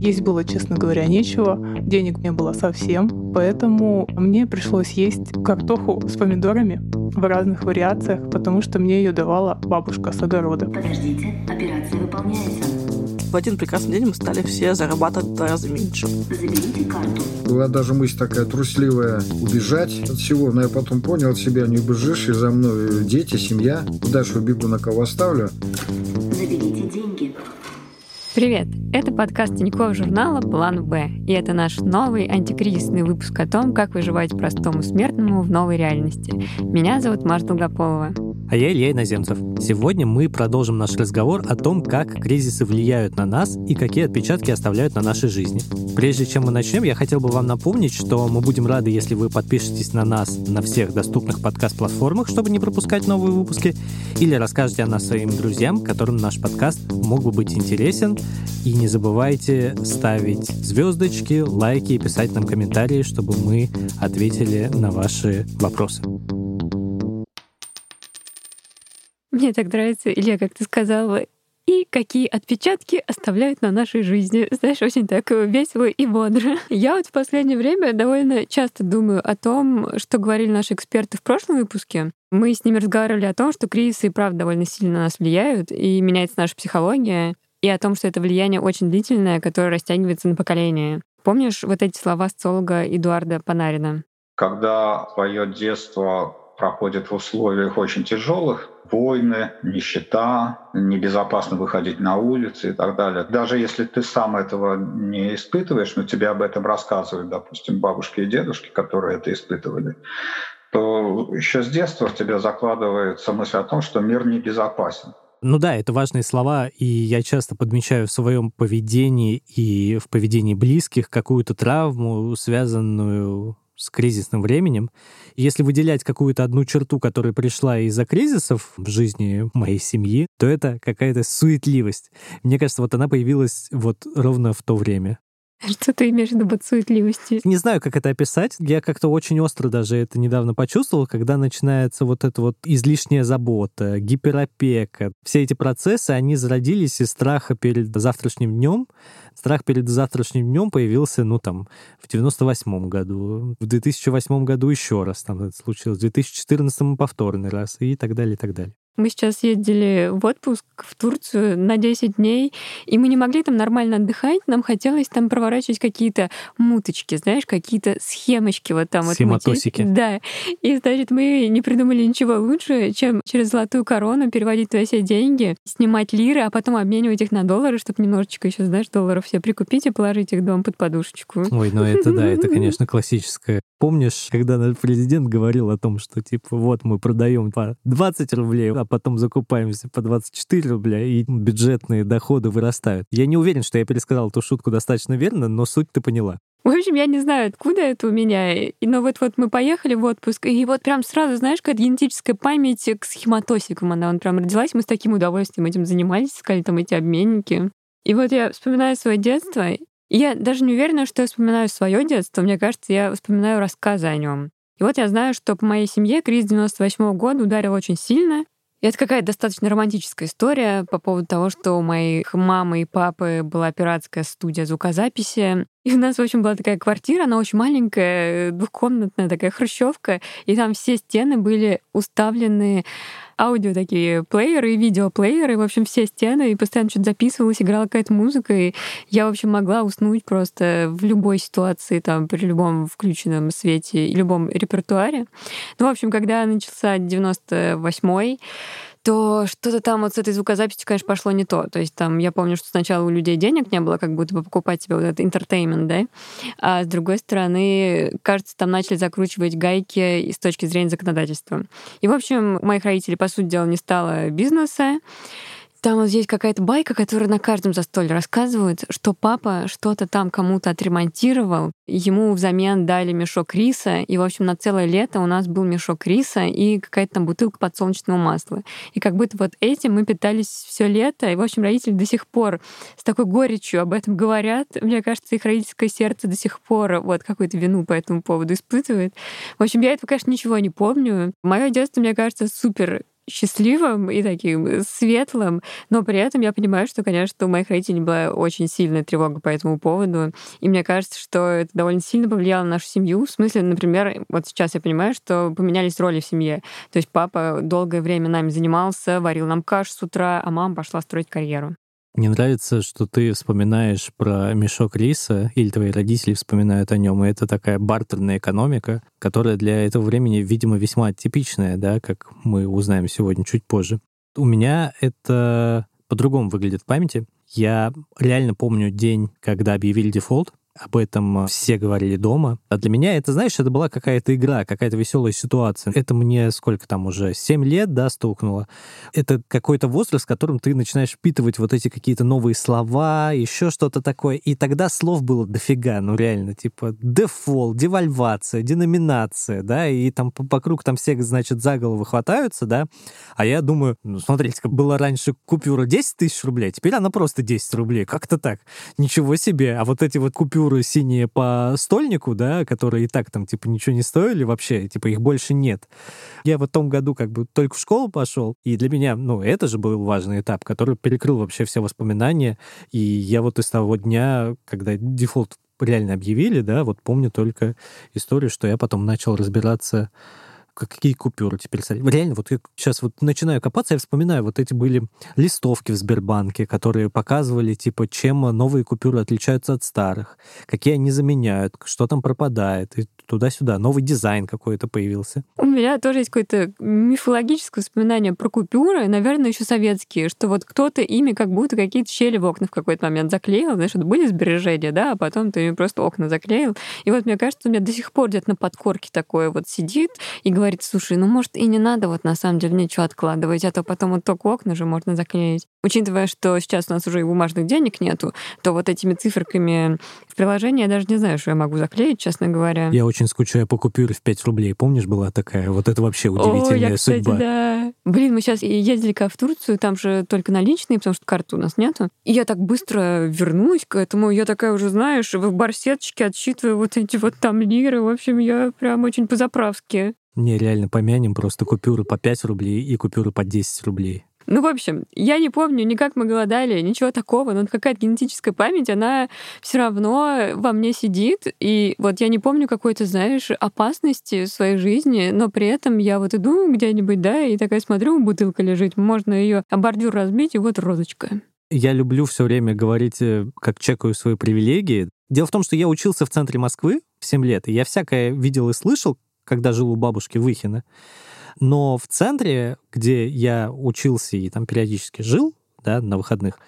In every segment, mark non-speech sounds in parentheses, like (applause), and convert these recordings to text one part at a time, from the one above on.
Есть было, честно говоря, нечего, денег не было совсем, поэтому мне пришлось есть картоху с помидорами в разных вариациях, потому что мне ее давала бабушка с огорода. Подождите, операция выполняется. В один прекрасный день мы стали все зарабатывать в два раза меньше. Заберите карту. Была даже мысль такая трусливая убежать от всего, но я потом понял, от себя не убежишь, и за мной дети, семья. Куда же убегу, на кого оставлю? Привет! Это подкаст Тинькофф журнала «План Б». И это наш новый антикризисный выпуск о том, как выживать простому смертному в новой реальности. Меня зовут Маша Долгополова. А я Илья Иноземцев. Сегодня мы продолжим наш разговор о том, как кризисы влияют на нас и какие отпечатки оставляют на нашей жизни. Прежде чем мы начнем, я хотел бы вам напомнить, что мы будем рады, если вы подпишетесь на нас на всех доступных подкаст-платформах, чтобы не пропускать новые выпуски, или расскажете о нас своим друзьям, которым наш подкаст мог бы быть интересен. И не забывайте ставить звездочки, лайки и писать нам комментарии, чтобы мы ответили на ваши вопросы. Мне так нравится, Илья, как ты сказала, и какие отпечатки оставляют на нашей жизни. Знаешь, очень так весело и бодро. Я вот в последнее время довольно часто думаю о том, что говорили наши эксперты в прошлом выпуске. Мы с ними разговаривали о том, что кризисы и правда довольно сильно на нас влияют, и меняется наша психология, и о том, что это влияние очень длительное, которое растягивается на поколение. Помнишь вот эти слова социолога Эдуарда Панарина? Когда твое детство проходит в условиях очень тяжелых, войны, нищета, небезопасно выходить на улицы и так далее. Даже если ты сам этого не испытываешь, но тебе об этом рассказывают, допустим, бабушки и дедушки, которые это испытывали, то еще с детства в тебя закладывается мысль о том, что мир небезопасен. Ну да, это важные слова, и я часто подмечаю в своем поведении и в поведении близких какую-то травму, связанную с кризисным временем. Если выделять какую-то одну черту, которая пришла из-за кризисов в жизни моей семьи, то это какая-то суетливость. Мне кажется, вот она появилась вот ровно в то время. Что ты имеешь в виду под суетливостью? Не знаю, как это описать. Я как-то очень остро даже это недавно почувствовал, когда начинается вот эта вот излишняя забота, гиперопека. Все эти процессы, они зародились из страха перед завтрашним днем. Страх перед завтрашним днем появился, ну, там, в 98 году, в 2008 году еще раз там это случилось, в 2014 повторный раз и так далее, и так далее. Мы сейчас ездили в отпуск в Турцию на 10 дней, и мы не могли там нормально отдыхать. Нам хотелось там проворачивать какие-то муточки, знаешь, какие-то схемочки вот там. Схематосики. Вот да. И, значит, мы не придумали ничего лучше, чем через золотую корону переводить туда все деньги, снимать лиры, а потом обменивать их на доллары, чтобы немножечко еще, знаешь, долларов все прикупить и положить их дома под подушечку. Ой, ну это да, это, конечно, классическое. Помнишь, когда наш президент говорил о том, что типа вот мы продаем по 20 рублей, а потом закупаемся по 24 рубля, и бюджетные доходы вырастают. Я не уверен, что я пересказал эту шутку достаточно верно, но суть ты поняла. В общем, я не знаю, откуда это у меня. Но вот, вот мы поехали в отпуск, и вот прям сразу, знаешь, какая-то генетическая память к схематосикам, она он прям родилась, мы с таким удовольствием этим занимались, искали там эти обменники. И вот я вспоминаю свое детство, и я даже не уверена, что я вспоминаю свое детство. Мне кажется, я вспоминаю рассказы о нем. И вот я знаю, что по моей семье кризис 98 года ударил очень сильно, это какая-то достаточно романтическая история по поводу того, что у моих мамы и папы была пиратская студия звукозаписи. И у нас, в общем, была такая квартира, она очень маленькая, двухкомнатная такая хрущевка, и там все стены были уставлены аудио такие плееры видеоплееры, в общем, все стены, и постоянно что-то записывалось, играла какая-то музыка, и я, в общем, могла уснуть просто в любой ситуации, там, при любом включенном свете любом репертуаре. Ну, в общем, когда начался 98-й, то что-то там вот с этой звукозаписью, конечно, пошло не то. То есть там я помню, что сначала у людей денег не было, как будто бы покупать себе вот этот entertainment, да, а с другой стороны, кажется, там начали закручивать гайки с точки зрения законодательства. И, в общем, моих родителей, по сути дела, не стало бизнеса, там вот здесь какая-то байка, которая на каждом застолье рассказывает, что папа что-то там кому-то отремонтировал, ему взамен дали мешок риса, и, в общем, на целое лето у нас был мешок риса и какая-то там бутылка подсолнечного масла. И как будто вот этим мы питались все лето, и, в общем, родители до сих пор с такой горечью об этом говорят. Мне кажется, их родительское сердце до сих пор вот какую-то вину по этому поводу испытывает. В общем, я этого, конечно, ничего не помню. Мое детство, мне кажется, супер счастливым и таким светлым, но при этом я понимаю, что, конечно, у моих родителей была очень сильная тревога по этому поводу, и мне кажется, что это довольно сильно повлияло на нашу семью. В смысле, например, вот сейчас я понимаю, что поменялись роли в семье. То есть папа долгое время нами занимался, варил нам кашу с утра, а мама пошла строить карьеру. Мне нравится, что ты вспоминаешь про мешок риса, или твои родители вспоминают о нем, и это такая бартерная экономика, которая для этого времени, видимо, весьма типичная, да, как мы узнаем сегодня чуть позже. У меня это по-другому выглядит в памяти. Я реально помню день, когда объявили дефолт, об этом все говорили дома. А для меня это, знаешь, это была какая-то игра, какая-то веселая ситуация. Это мне сколько там уже, 7 лет, да, стукнуло. Это какой-то возраст, в котором ты начинаешь впитывать вот эти какие-то новые слова, еще что-то такое. И тогда слов было дофига, ну реально, типа дефолт, девальвация, деноминация, да, и там вокруг там все, значит, за голову хватаются, да. А я думаю, ну, смотрите, была раньше купюра 10 тысяч рублей, теперь она просто 10 рублей. Как-то так. Ничего себе. А вот эти вот купюры купюры синие по стольнику, да, которые и так там, типа, ничего не стоили вообще, типа, их больше нет. Я в том году как бы только в школу пошел, и для меня, ну, это же был важный этап, который перекрыл вообще все воспоминания, и я вот из того дня, когда дефолт реально объявили, да, вот помню только историю, что я потом начал разбираться какие купюры теперь Реально, вот я сейчас вот начинаю копаться, я вспоминаю, вот эти были листовки в Сбербанке, которые показывали, типа, чем новые купюры отличаются от старых, какие они заменяют, что там пропадает, и туда-сюда. Новый дизайн какой-то появился. У меня тоже есть какое-то мифологическое воспоминание про купюры, наверное, еще советские, что вот кто-то ими как будто какие-то щели в окна в какой-то момент заклеил, знаешь, вот были сбережения, да, а потом ты ими просто окна заклеил. И вот мне кажется, у меня до сих пор где-то на подкорке такое вот сидит и говорит, говорит, слушай, ну, может, и не надо вот на самом деле ничего откладывать, а то потом вот только окна же можно заклеить. Учитывая, что сейчас у нас уже и бумажных денег нету, то вот этими циферками в приложении я даже не знаю, что я могу заклеить, честно говоря. Я очень скучаю по купюре в 5 рублей. Помнишь, была такая? Вот это вообще удивительная О, я, кстати, судьба. да. Блин, мы сейчас ездили ка в Турцию, там же только наличные, потому что карты у нас нету. И я так быстро вернулась к этому. Я такая уже, знаешь, в барсеточке отсчитываю вот эти вот там лиры. В общем, я прям очень по-заправски. Не, реально помянем просто купюры по 5 рублей и купюры по 10 рублей. Ну, в общем, я не помню ни как мы голодали, ничего такого, но какая-то генетическая память, она все равно во мне сидит. И вот я не помню какой-то, знаешь, опасности в своей жизни, но при этом я вот иду где-нибудь, да, и такая смотрю, бутылка лежит, можно ее о бордюр разбить, и вот розочка. Я люблю все время говорить, э, как чекаю свои привилегии. Дело в том, что я учился в центре Москвы в 7 лет, и я всякое видел и слышал, когда жил у бабушки Выхина. Но в центре, где я учился и там периодически жил, да, на выходных,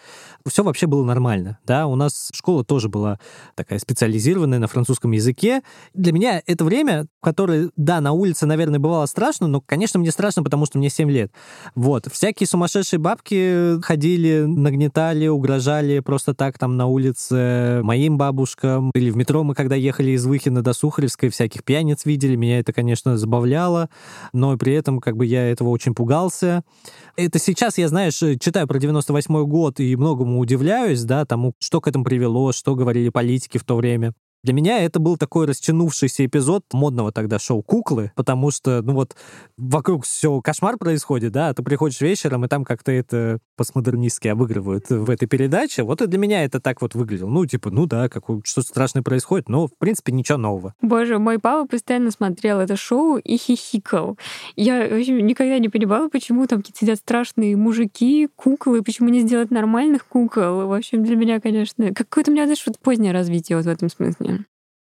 все вообще было нормально. Да, у нас школа тоже была такая специализированная на французском языке. Для меня это время, которое, да, на улице, наверное, бывало страшно, но, конечно, мне страшно, потому что мне 7 лет. Вот. Всякие сумасшедшие бабки ходили, нагнетали, угрожали просто так там на улице моим бабушкам. Или в метро мы, когда ехали из Выхина до Сухаревской, всяких пьяниц видели. Меня это, конечно, забавляло, но при этом как бы я этого очень пугался. Это сейчас я, знаешь, читаю про 98 год и многому удивляюсь, да, тому, что к этому привело, что говорили политики в то время. Для меня это был такой растянувшийся эпизод модного тогда шоу «Куклы», потому что, ну вот, вокруг все кошмар происходит, да, а ты приходишь вечером, и там как-то это постмодернистски обыгрывают в этой передаче. Вот и для меня это так вот выглядело. Ну, типа, ну да, как что-то страшное происходит, но, в принципе, ничего нового. Боже, мой папа постоянно смотрел это шоу и хихикал. Я вообще никогда не понимала, почему там сидят страшные мужики, куклы, почему не сделать нормальных кукол. В общем, для меня, конечно, какое-то у меня, знаешь, вот позднее развитие вот в этом смысле.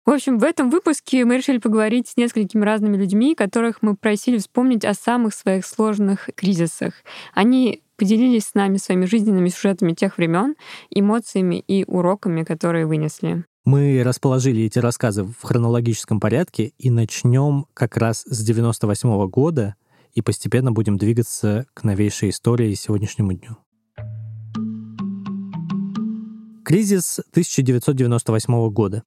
В общем, в этом выпуске мы решили поговорить с несколькими разными людьми, которых мы просили вспомнить о самых своих сложных кризисах. Они поделились с нами своими жизненными сюжетами тех времен, эмоциями и уроками, которые вынесли. Мы расположили эти рассказы в хронологическом порядке и начнем как раз с 98 -го года и постепенно будем двигаться к новейшей истории сегодняшнему дню. Кризис 1998 года.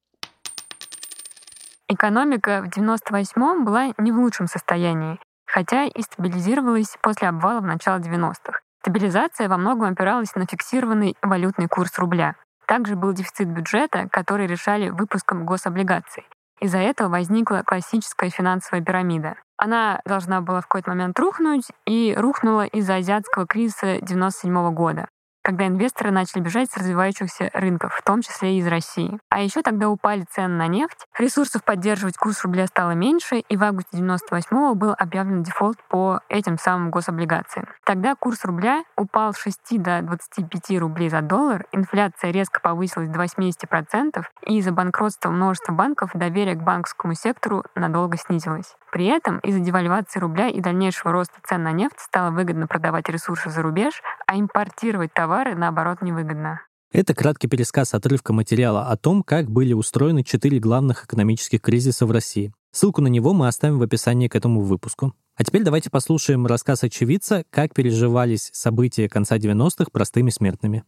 Экономика в 98-м была не в лучшем состоянии, хотя и стабилизировалась после обвала в начало 90-х. Стабилизация во многом опиралась на фиксированный валютный курс рубля. Также был дефицит бюджета, который решали выпуском гособлигаций. Из-за этого возникла классическая финансовая пирамида. Она должна была в какой-то момент рухнуть, и рухнула из-за азиатского кризиса 1997 года когда инвесторы начали бежать с развивающихся рынков, в том числе и из России. А еще тогда упали цены на нефть, ресурсов поддерживать курс рубля стало меньше, и в августе 98 был объявлен дефолт по этим самым гособлигациям. Тогда курс рубля упал с 6 до 25 рублей за доллар, инфляция резко повысилась до 80%, и из-за банкротства множества банков доверие к банковскому сектору надолго снизилось. При этом из-за девальвации рубля и дальнейшего роста цен на нефть стало выгодно продавать ресурсы за рубеж, а импортировать товары, наоборот, невыгодно. Это краткий пересказ отрывка материала о том, как были устроены четыре главных экономических кризиса в России. Ссылку на него мы оставим в описании к этому выпуску. А теперь давайте послушаем рассказ очевидца, как переживались события конца 90-х простыми смертными.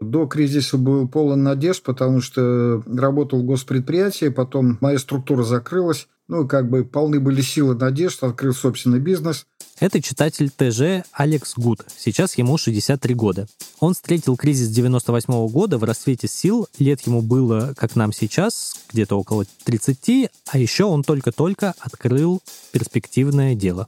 До кризиса был полон надежд, потому что работал в госпредприятии, потом моя структура закрылась, ну, как бы полны были силы надежд, открыл собственный бизнес. Это читатель ТЖ Алекс Гуд. Сейчас ему 63 года. Он встретил кризис 98 -го года в расцвете сил. Лет ему было, как нам сейчас, где-то около 30, а еще он только-только открыл перспективное дело.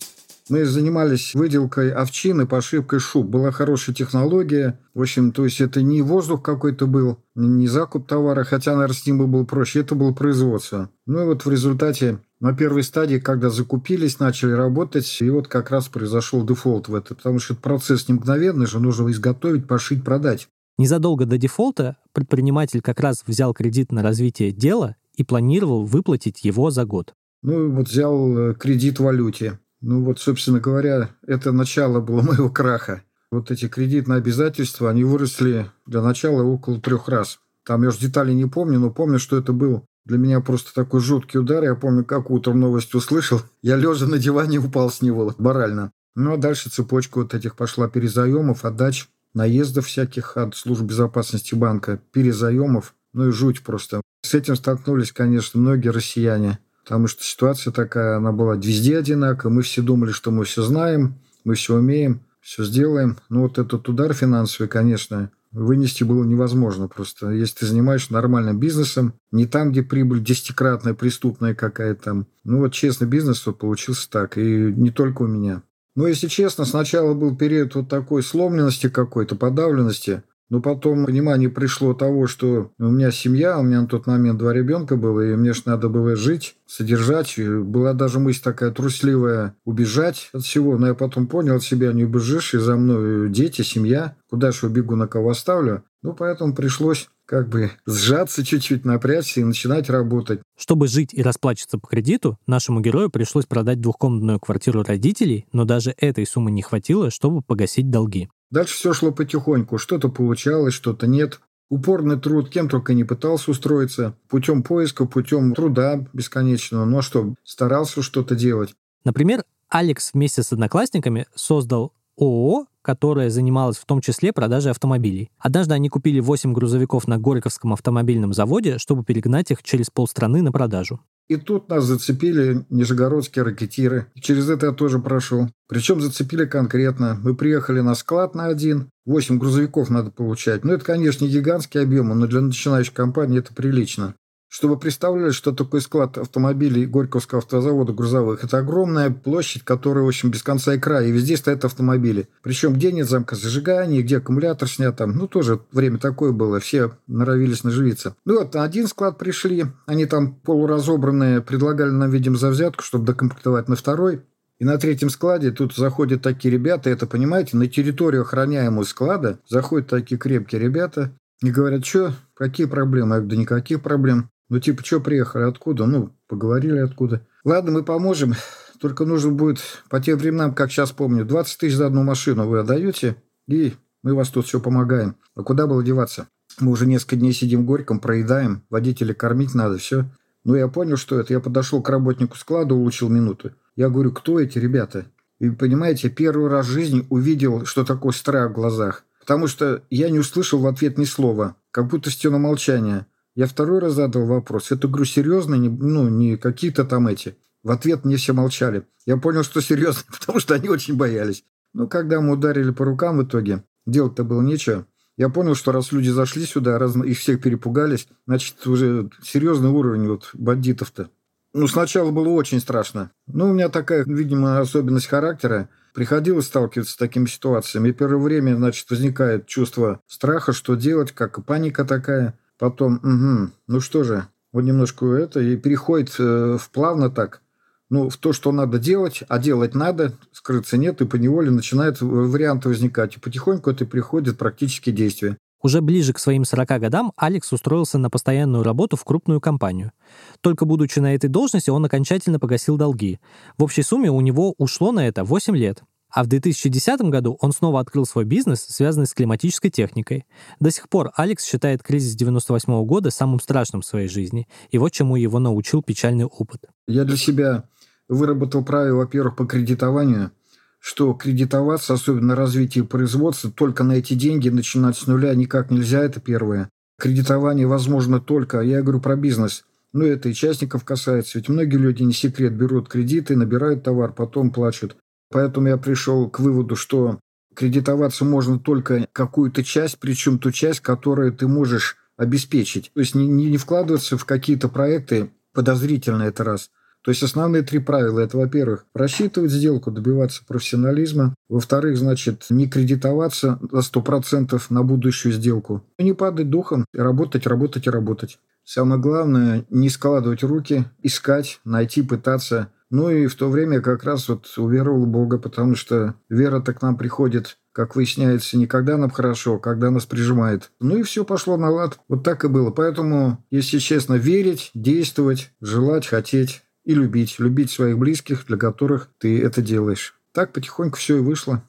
Мы занимались выделкой овчины, пошивкой шуб. Была хорошая технология. В общем, то есть это не воздух какой-то был, не закуп товара, хотя, наверное, с ним бы было проще. Это было производство. Ну и вот в результате на первой стадии, когда закупились, начали работать, и вот как раз произошел дефолт в это, потому что процесс не мгновенный же, нужно изготовить, пошить, продать. Незадолго до дефолта предприниматель как раз взял кредит на развитие дела и планировал выплатить его за год. Ну, вот взял э, кредит в валюте. Ну вот, собственно говоря, это начало было (laughs) моего краха. Вот эти кредитные обязательства, они выросли для начала около трех раз. Там я уже деталей не помню, но помню, что это был для меня просто такой жуткий удар. Я помню, как утром новость услышал. Я лежа на диване упал с него морально. Ну а дальше цепочка вот этих пошла перезаемов, отдач, наездов всяких от служб безопасности банка, перезаемов. Ну и жуть просто. С этим столкнулись, конечно, многие россияне. Потому что ситуация такая, она была везде одинаковая. Мы все думали, что мы все знаем, мы все умеем, все сделаем. Но вот этот удар финансовый, конечно, вынести было невозможно просто. Если ты занимаешься нормальным бизнесом, не там, где прибыль десятикратная, преступная какая-то. Ну вот честный бизнес вот получился так. И не только у меня. Но если честно, сначала был период вот такой сломленности какой-то, подавленности. Но потом понимание пришло того, что у меня семья, у меня на тот момент два ребенка было, и мне же надо было жить, содержать. И была даже мысль такая трусливая убежать от всего. Но я потом понял себя, не убежишь, и за мной дети, семья. Куда же убегу, на кого оставлю? Ну, поэтому пришлось как бы сжаться чуть-чуть, напрячься и начинать работать. Чтобы жить и расплачиваться по кредиту, нашему герою пришлось продать двухкомнатную квартиру родителей, но даже этой суммы не хватило, чтобы погасить долги. Дальше все шло потихоньку. Что-то получалось, что-то нет. Упорный труд, кем только не пытался устроиться. Путем поиска, путем труда бесконечного. Ну а что, старался что-то делать. Например, Алекс вместе с одноклассниками создал ООО, которая занималась в том числе продажей автомобилей. Однажды они купили 8 грузовиков на Горьковском автомобильном заводе, чтобы перегнать их через полстраны на продажу. И тут нас зацепили нижегородские ракетиры. Через это я тоже прошел. Причем зацепили конкретно. Мы приехали на склад на один. Восемь грузовиков надо получать. Ну, это, конечно, не гигантские объемы, но для начинающей компании это прилично. Чтобы представляли, что такое склад автомобилей Горьковского автозавода грузовых. Это огромная площадь, которая, в общем, без конца и края. И везде стоят автомобили. Причем где нет замка зажигания, где аккумулятор снят там. Ну, тоже время такое было. Все норовились наживиться. Ну, вот на один склад пришли. Они там полуразобранные. Предлагали нам, видим, за взятку, чтобы докомплектовать на второй. И на третьем складе тут заходят такие ребята, это, понимаете, на территорию охраняемого склада заходят такие крепкие ребята и говорят, что, какие проблемы? Я говорю, да никаких проблем. Ну, типа, что приехали, откуда? Ну, поговорили откуда. Ладно, мы поможем. Только нужно будет по тем временам, как сейчас помню, 20 тысяч за одну машину вы отдаете, и мы вас тут все помогаем. А куда было деваться? Мы уже несколько дней сидим Горьком, проедаем, водителя кормить надо, все. Ну, я понял, что это. Я подошел к работнику склада, улучил минуту. Я говорю, кто эти ребята? И понимаете, первый раз в жизни увидел, что такое страх в глазах. Потому что я не услышал в ответ ни слова, как будто стена молчания. Я второй раз задал вопрос. Это, говорю, серьезно, не, ну, не какие-то там эти. В ответ мне все молчали. Я понял, что серьезно, (laughs) потому что они очень боялись. Но когда мы ударили по рукам в итоге, делать-то было нечего. Я понял, что раз люди зашли сюда, раз их всех перепугались, значит, уже серьезный уровень вот бандитов-то. Ну, сначала было очень страшно. Ну, у меня такая, видимо, особенность характера. Приходилось сталкиваться с такими ситуациями. И первое время, значит, возникает чувство страха, что делать, как паника такая. Потом, угу, ну что же, вот немножко это, и переходит э, в плавно так, ну, в то, что надо делать, а делать надо, скрыться нет, и по неволе начинают варианты возникать. И потихоньку это приходит практически действие. Уже ближе к своим 40 годам Алекс устроился на постоянную работу в крупную компанию. Только будучи на этой должности, он окончательно погасил долги. В общей сумме у него ушло на это 8 лет. А в 2010 году он снова открыл свой бизнес, связанный с климатической техникой. До сих пор Алекс считает кризис 98 года самым страшным в своей жизни. И вот чему его научил печальный опыт. Я для себя выработал правила, во-первых, по кредитованию – что кредитоваться, особенно развитие производства, только на эти деньги начинать с нуля никак нельзя, это первое. Кредитование возможно только, я говорю про бизнес, но это и частников касается, ведь многие люди, не секрет, берут кредиты, набирают товар, потом плачут. Поэтому я пришел к выводу, что кредитоваться можно только какую-то часть, причем ту часть, которую ты можешь обеспечить. То есть не, не вкладываться в какие-то проекты подозрительные, это раз. То есть основные три правила – это, во-первых, рассчитывать сделку, добиваться профессионализма. Во-вторых, значит, не кредитоваться за 100% на будущую сделку. Не падать духом, работать, работать и работать. Самое главное – не складывать руки, искать, найти, пытаться. Ну и в то время как раз вот уверовал Бога, потому что вера-то к нам приходит как выясняется, не когда нам хорошо, а когда нас прижимает. Ну и все пошло на лад. Вот так и было. Поэтому, если честно, верить, действовать, желать, хотеть и любить. Любить своих близких, для которых ты это делаешь. Так потихоньку все и вышло.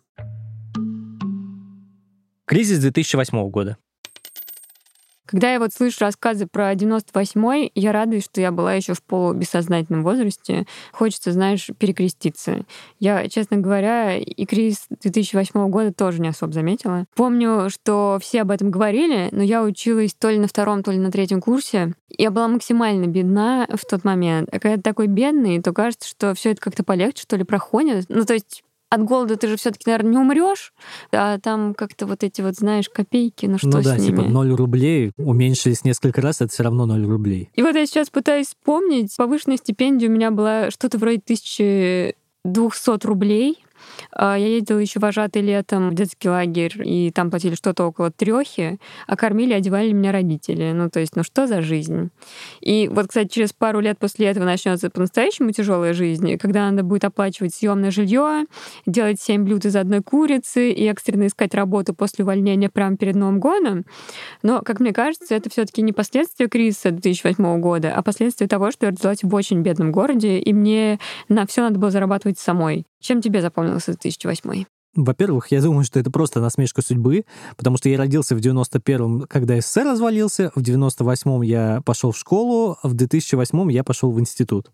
Кризис 2008 года. Когда я вот слышу рассказы про 98-й, я радуюсь, что я была еще в полубессознательном возрасте. Хочется, знаешь, перекреститься. Я, честно говоря, и кризис 2008 года тоже не особо заметила. Помню, что все об этом говорили, но я училась то ли на втором, то ли на третьем курсе. Я была максимально бедна в тот момент. А когда ты такой бедный, то кажется, что все это как-то полегче, что ли, проходит. Ну, то есть от голода ты же все-таки, наверное, не умрешь, а там как-то вот эти вот, знаешь, копейки, ну что ну, с да, ними? типа 0 рублей уменьшились несколько раз, это все равно 0 рублей. И вот я сейчас пытаюсь вспомнить, повышенная стипендия у меня была что-то вроде 1200 рублей, я ездила еще вожатый летом в детский лагерь, и там платили что-то около трехи, а кормили, одевали меня родители. Ну, то есть, ну что за жизнь? И вот, кстати, через пару лет после этого начнется по-настоящему тяжелая жизнь, когда надо будет оплачивать съемное жилье, делать семь блюд из одной курицы и экстренно искать работу после увольнения прямо перед Новым годом. Но, как мне кажется, это все-таки не последствия кризиса 2008 года, а последствия того, что я родилась в очень бедном городе, и мне на все надо было зарабатывать самой. Чем тебе запомнился 2008? Во-первых, я думаю, что это просто насмешка судьбы, потому что я родился в 91-м, когда СССР развалился, в 98-м я пошел в школу, а в 2008-м я пошел в институт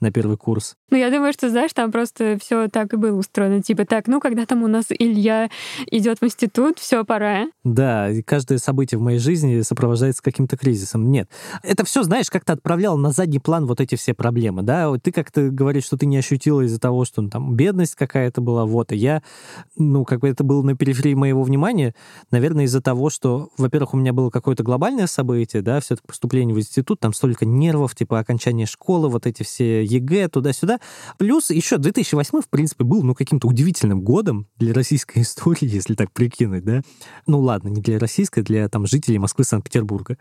на первый курс. Ну, я думаю, что, знаешь, там просто все так и было устроено. Типа, так, ну, когда там у нас Илья идет в институт, все, пора. Да, и каждое событие в моей жизни сопровождается каким-то кризисом. Нет. Это все, знаешь, как-то отправлял на задний план вот эти все проблемы, да? Ты как-то говоришь, что ты не ощутила из-за того, что ну, там бедность какая-то была, вот, и я ну, как бы это было на периферии моего внимания, наверное, из-за того, что, во-первых, у меня было какое-то глобальное событие, да, все-таки поступление в институт, там столько нервов, типа окончание школы, вот эти все ЕГЭ, туда-сюда. Плюс еще 2008, в принципе, был, ну, каким-то удивительным годом для российской (laughs) истории, если так прикинуть, да. Ну, ладно, не для российской, для, там, жителей Москвы, Санкт-Петербурга.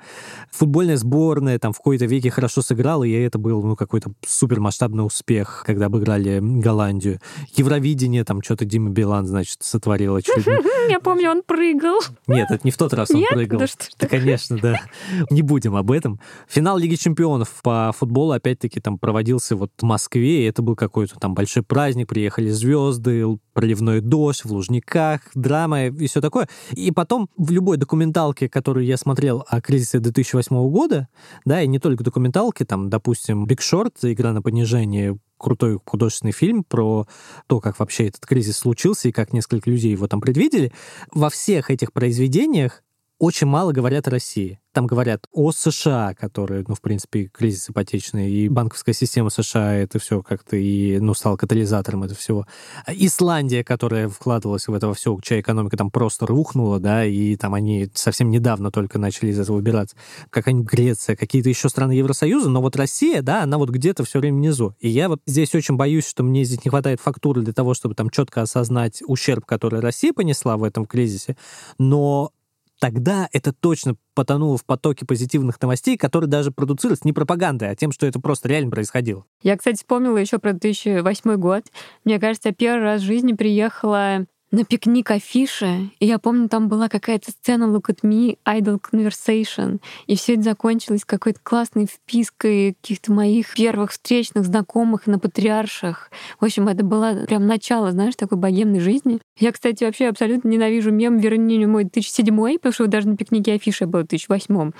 Футбольная сборная, там, в какой-то веке хорошо сыграла, и это был, ну, какой-то супермасштабный успех, когда обыграли Голландию. Евровидение, там, что-то Дима Билан, значит, сотворил очередной. (laughs) Я помню, он прыгал. Нет, это не в тот раз он Нет? прыгал. Да что ж Да, конечно, да. Не будем об этом. Финал Лиги чемпионов по футболу, опять-таки, там проводился вот в Москве, и это был какой-то там большой праздник, приехали звезды, проливной дождь в Лужниках, драма и все такое. И потом в любой документалке, которую я смотрел о кризисе 2008 года, да, и не только документалки, там, допустим, Big Short, игра на понижение, крутой художественный фильм про то, как вообще этот кризис случился и как несколько людей его там предвидели. Во всех этих произведениях очень мало говорят о России. Там говорят о США, которые, ну, в принципе, кризис ипотечный, и банковская система США, это все как-то и, ну, стало катализатором этого всего. Исландия, которая вкладывалась в это все, чья экономика там просто рухнула, да, и там они совсем недавно только начали из этого выбираться. Как-нибудь Греция, какие-то еще страны Евросоюза, но вот Россия, да, она вот где-то все время внизу. И я вот здесь очень боюсь, что мне здесь не хватает фактуры для того, чтобы там четко осознать ущерб, который Россия понесла в этом кризисе, но тогда это точно потонуло в потоке позитивных новостей, которые даже продуцировались не пропагандой, а тем, что это просто реально происходило. Я, кстати, вспомнила еще про 2008 год. Мне кажется, первый раз в жизни приехала на пикник афиши, и я помню, там была какая-то сцена Look at me, Idle Conversation, и все это закончилось какой-то классной впиской каких-то моих первых встречных знакомых на патриарших. В общем, это было прям начало, знаешь, такой богемной жизни. Я, кстати, вообще абсолютно ненавижу мем «Верни мой 2007», потому что даже на пикнике афиши был в 2008.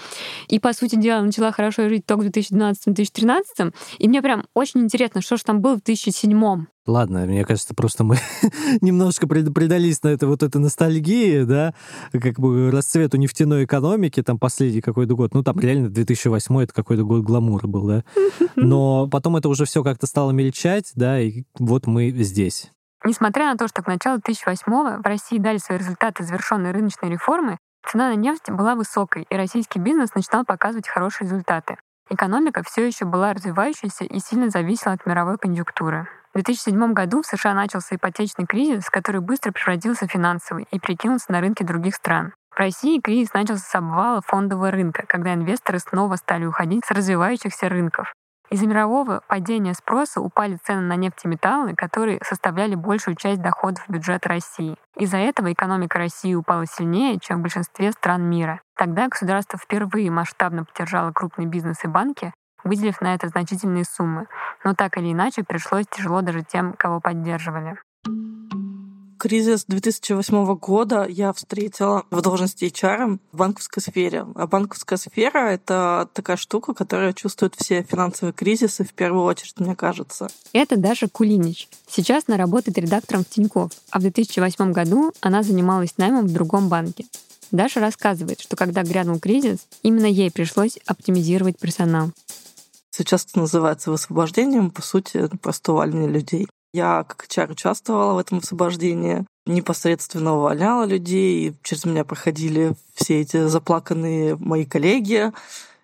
И, по сути дела, начала хорошо жить только в 2012-2013, и мне прям очень интересно, что же там было в 2007 Ладно, мне кажется, просто мы (laughs) немножко предались на это вот этой ностальгии, да, как бы расцвету нефтяной экономики, там последний какой-то год, ну там реально 2008 это какой-то год гламура был, да, (laughs) но потом это уже все как-то стало мельчать, да, и вот мы здесь. Несмотря на то, что к началу 2008 в России дали свои результаты завершенной рыночной реформы, цена на нефть была высокой, и российский бизнес начинал показывать хорошие результаты. Экономика все еще была развивающейся и сильно зависела от мировой конъюнктуры. В 2007 году в США начался ипотечный кризис, который быстро превратился в финансовый и перекинулся на рынки других стран. В России кризис начался с обвала фондового рынка, когда инвесторы снова стали уходить с развивающихся рынков. Из-за мирового падения спроса упали цены на нефть и металлы, которые составляли большую часть доходов бюджета России. Из-за этого экономика России упала сильнее, чем в большинстве стран мира. Тогда государство впервые масштабно поддержало крупный бизнес и банки, выделив на это значительные суммы. Но так или иначе пришлось тяжело даже тем, кого поддерживали. Кризис 2008 года я встретила в должности HR в банковской сфере. А банковская сфера — это такая штука, которая чувствует все финансовые кризисы в первую очередь, мне кажется. Это Даша Кулинич. Сейчас она работает редактором в Тинькофф, а в 2008 году она занималась наймом в другом банке. Даша рассказывает, что когда грянул кризис, именно ей пришлось оптимизировать персонал. Сейчас это называется высвобождением, по сути, просто увольнение людей. Я как HR участвовала в этом освобождении, непосредственно увольняла людей, и через меня проходили все эти заплаканные мои коллеги,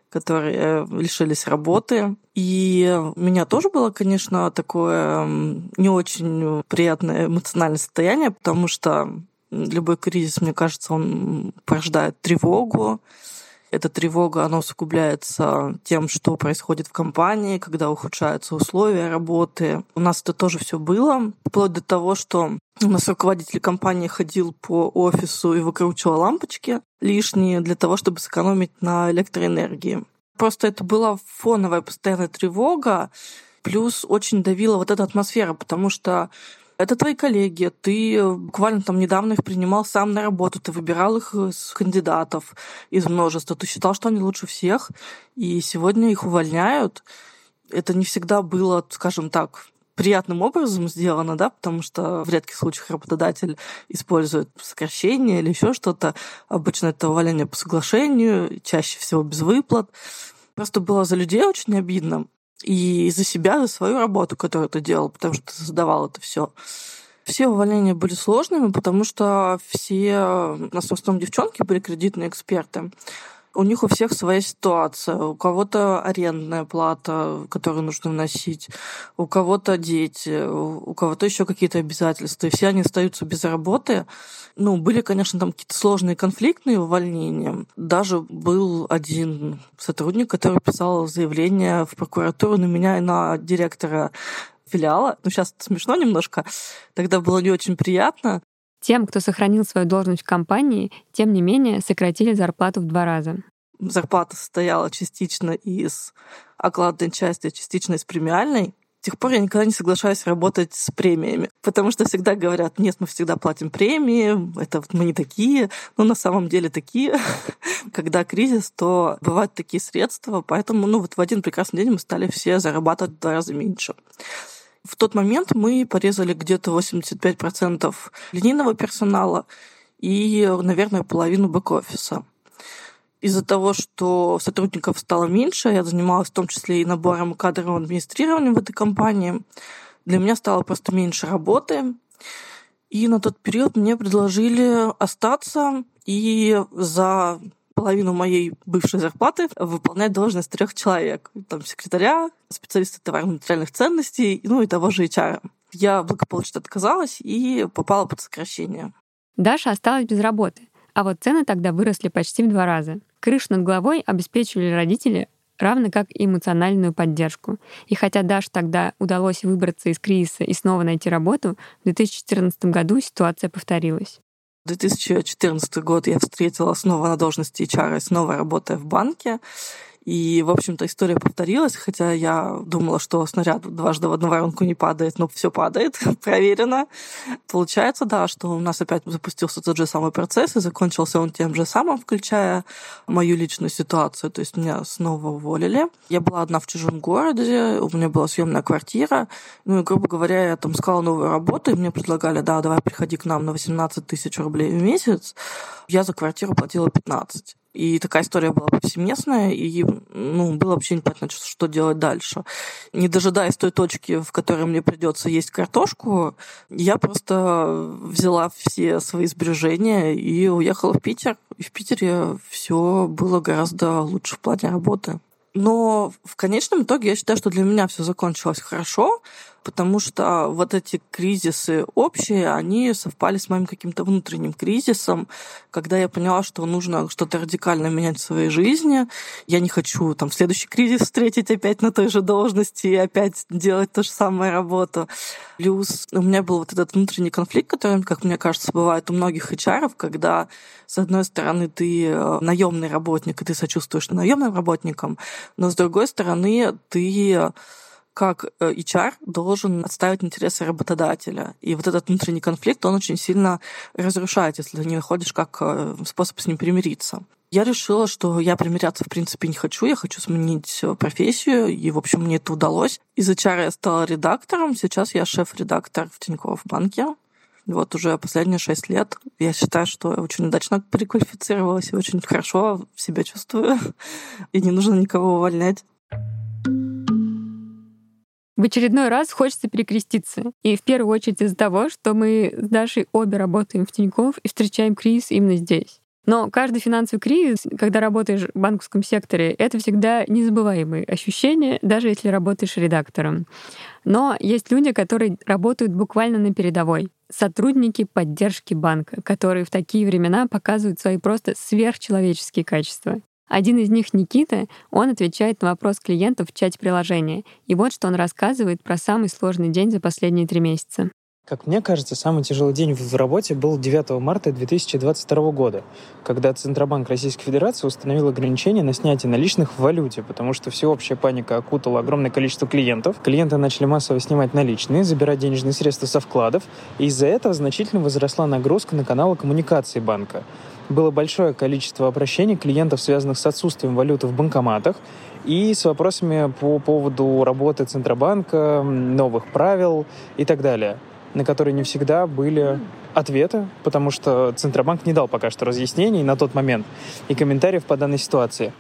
которые лишились работы. И у меня тоже было, конечно, такое не очень приятное эмоциональное состояние, потому что любой кризис, мне кажется, он порождает тревогу, эта тревога, она усугубляется тем, что происходит в компании, когда ухудшаются условия работы. У нас это тоже все было, вплоть до того, что у нас руководитель компании ходил по офису и выкручивал лампочки лишние для того, чтобы сэкономить на электроэнергии. Просто это была фоновая постоянная тревога, плюс очень давила вот эта атмосфера, потому что это твои коллеги, ты буквально там недавно их принимал сам на работу, ты выбирал их из кандидатов, из множества, ты считал, что они лучше всех, и сегодня их увольняют. Это не всегда было, скажем так, приятным образом сделано, да, потому что в редких случаях работодатель использует сокращение или еще что-то. Обычно это увольнение по соглашению, чаще всего без выплат. Просто было за людей очень обидно и за себя, за свою работу, которую ты делал, потому что ты создавал это все. Все увольнения были сложными, потому что все, нас в основном девчонки были кредитные эксперты у них у всех своя ситуация. У кого-то арендная плата, которую нужно вносить, у кого-то дети, у кого-то еще какие-то обязательства. И все они остаются без работы. Ну, были, конечно, там какие-то сложные конфликтные увольнения. Даже был один сотрудник, который писал заявление в прокуратуру на меня и на директора филиала. Ну, сейчас смешно немножко. Тогда было не очень приятно. Тем, кто сохранил свою должность в компании, тем не менее сократили зарплату в два раза. Зарплата состояла частично из окладной части, частично из премиальной. С тех пор я никогда не соглашаюсь работать с премиями, потому что всегда говорят, нет, мы всегда платим премии, это вот мы не такие, но на самом деле такие. (laughs) Когда кризис, то бывают такие средства, поэтому ну, вот в один прекрасный день мы стали все зарабатывать в два раза меньше. В тот момент мы порезали где-то 85% линейного персонала и, наверное, половину бэк-офиса. Из-за того, что сотрудников стало меньше, я занималась в том числе и набором кадрового администрирования в этой компании. Для меня стало просто меньше работы. И на тот период мне предложили остаться и за половину моей бывшей зарплаты выполнять должность трех человек. Там секретаря, специалиста товарно-материальных ценностей, ну и того же HR. Я благополучно отказалась и попала под сокращение. Даша осталась без работы, а вот цены тогда выросли почти в два раза. Крышу над головой обеспечивали родители, равно как и эмоциональную поддержку. И хотя Даше тогда удалось выбраться из кризиса и снова найти работу, в 2014 году ситуация повторилась. 2014 год я встретила снова на должности HR, снова работая в банке. И, в общем-то, история повторилась, хотя я думала, что снаряд дважды в одну воронку не падает, но все падает, (laughs) проверено. Получается, да, что у нас опять запустился тот же самый процесс, и закончился он тем же самым, включая мою личную ситуацию. То есть меня снова уволили. Я была одна в чужом городе, у меня была съемная квартира. Ну и, грубо говоря, я там искала новую работу, и мне предлагали, да, давай приходи к нам на 18 тысяч рублей в месяц. Я за квартиру платила 15. И такая история была повсеместная, и ну, было вообще непонятно, что делать дальше. Не дожидаясь той точки, в которой мне придется есть картошку, я просто взяла все свои сбережения и уехала в Питер. И в Питере все было гораздо лучше в плане работы. Но в конечном итоге я считаю, что для меня все закончилось хорошо, потому что вот эти кризисы общие, они совпали с моим каким-то внутренним кризисом, когда я поняла, что нужно что-то радикально менять в своей жизни. Я не хочу там следующий кризис встретить опять на той же должности и опять делать ту же самую работу. Плюс у меня был вот этот внутренний конфликт, который, как мне кажется, бывает у многих HR, когда с одной стороны ты э, наемный работник, и ты сочувствуешь наемным работникам, но с другой стороны ты как э, HR должен отставить интересы работодателя. И вот этот внутренний конфликт, он очень сильно разрушает, если ты не находишь как э, способ с ним примириться. Я решила, что я примиряться в принципе не хочу, я хочу сменить э, профессию, и, в общем, мне это удалось. Из HR я стала редактором, сейчас я шеф-редактор в Тинькофф банке. Вот уже последние шесть лет. Я считаю, что я очень удачно переквалифицировалась и очень хорошо себя чувствую. (laughs) И не нужно никого увольнять. В очередной раз хочется перекреститься. И в первую очередь из-за того, что мы с Дашей обе работаем в Тинькофф и встречаем кризис именно здесь. Но каждый финансовый кризис, когда работаешь в банковском секторе, это всегда незабываемые ощущения, даже если работаешь редактором. Но есть люди, которые работают буквально на передовой. Сотрудники поддержки банка, которые в такие времена показывают свои просто сверхчеловеческие качества. Один из них, Никита, он отвечает на вопрос клиентов в чате приложения. И вот что он рассказывает про самый сложный день за последние три месяца. Как мне кажется, самый тяжелый день в работе был 9 марта 2022 года, когда Центробанк Российской Федерации установил ограничения на снятие наличных в валюте, потому что всеобщая паника окутала огромное количество клиентов. Клиенты начали массово снимать наличные, забирать денежные средства со вкладов, и из-за этого значительно возросла нагрузка на каналы коммуникации банка было большое количество обращений клиентов, связанных с отсутствием валюты в банкоматах, и с вопросами по поводу работы Центробанка, новых правил и так далее, на которые не всегда были ответы, потому что Центробанк не дал пока что разъяснений на тот момент и комментариев по данной ситуации.